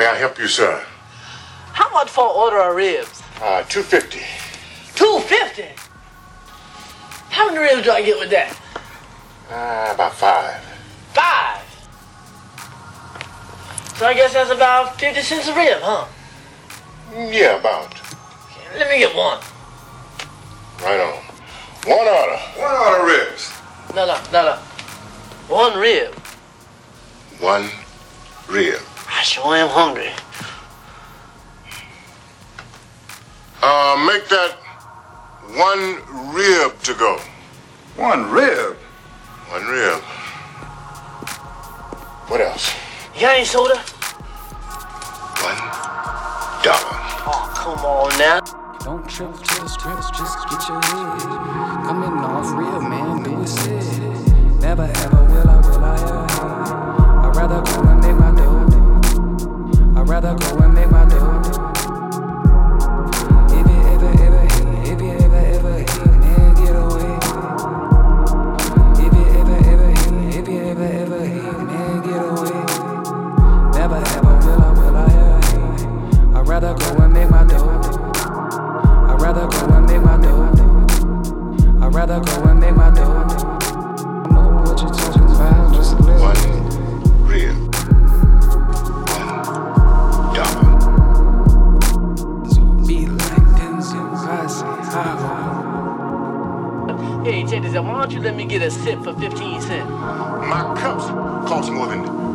may I help you, sir? How much for order of ribs? Uh, 250. Two fifty. How many ribs do I get with that? Uh, about five. Five. So I guess that's about fifty cents a rib, huh? Yeah, about. Let me get one. Right on. One order. One order ribs. No, no, no, no. One rib. One rib. I sure am hungry. Uh, make that one rib to go. One rib. One rib. What else? You got any soda? One dollar. Oh, come on now. Don't trip, just trip, just get your head. Coming off real, man, do it. Never ever rather go and make my dough. Know what you're talking about, just a little One bit. rib. One dollar. Be like Denzel Washington. Ah. Hey, check this out. Why don't you let me get a sip for 15 cents? My cups cost more than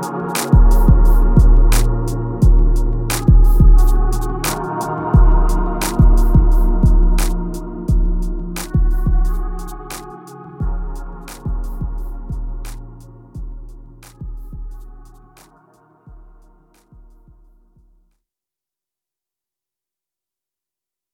Thank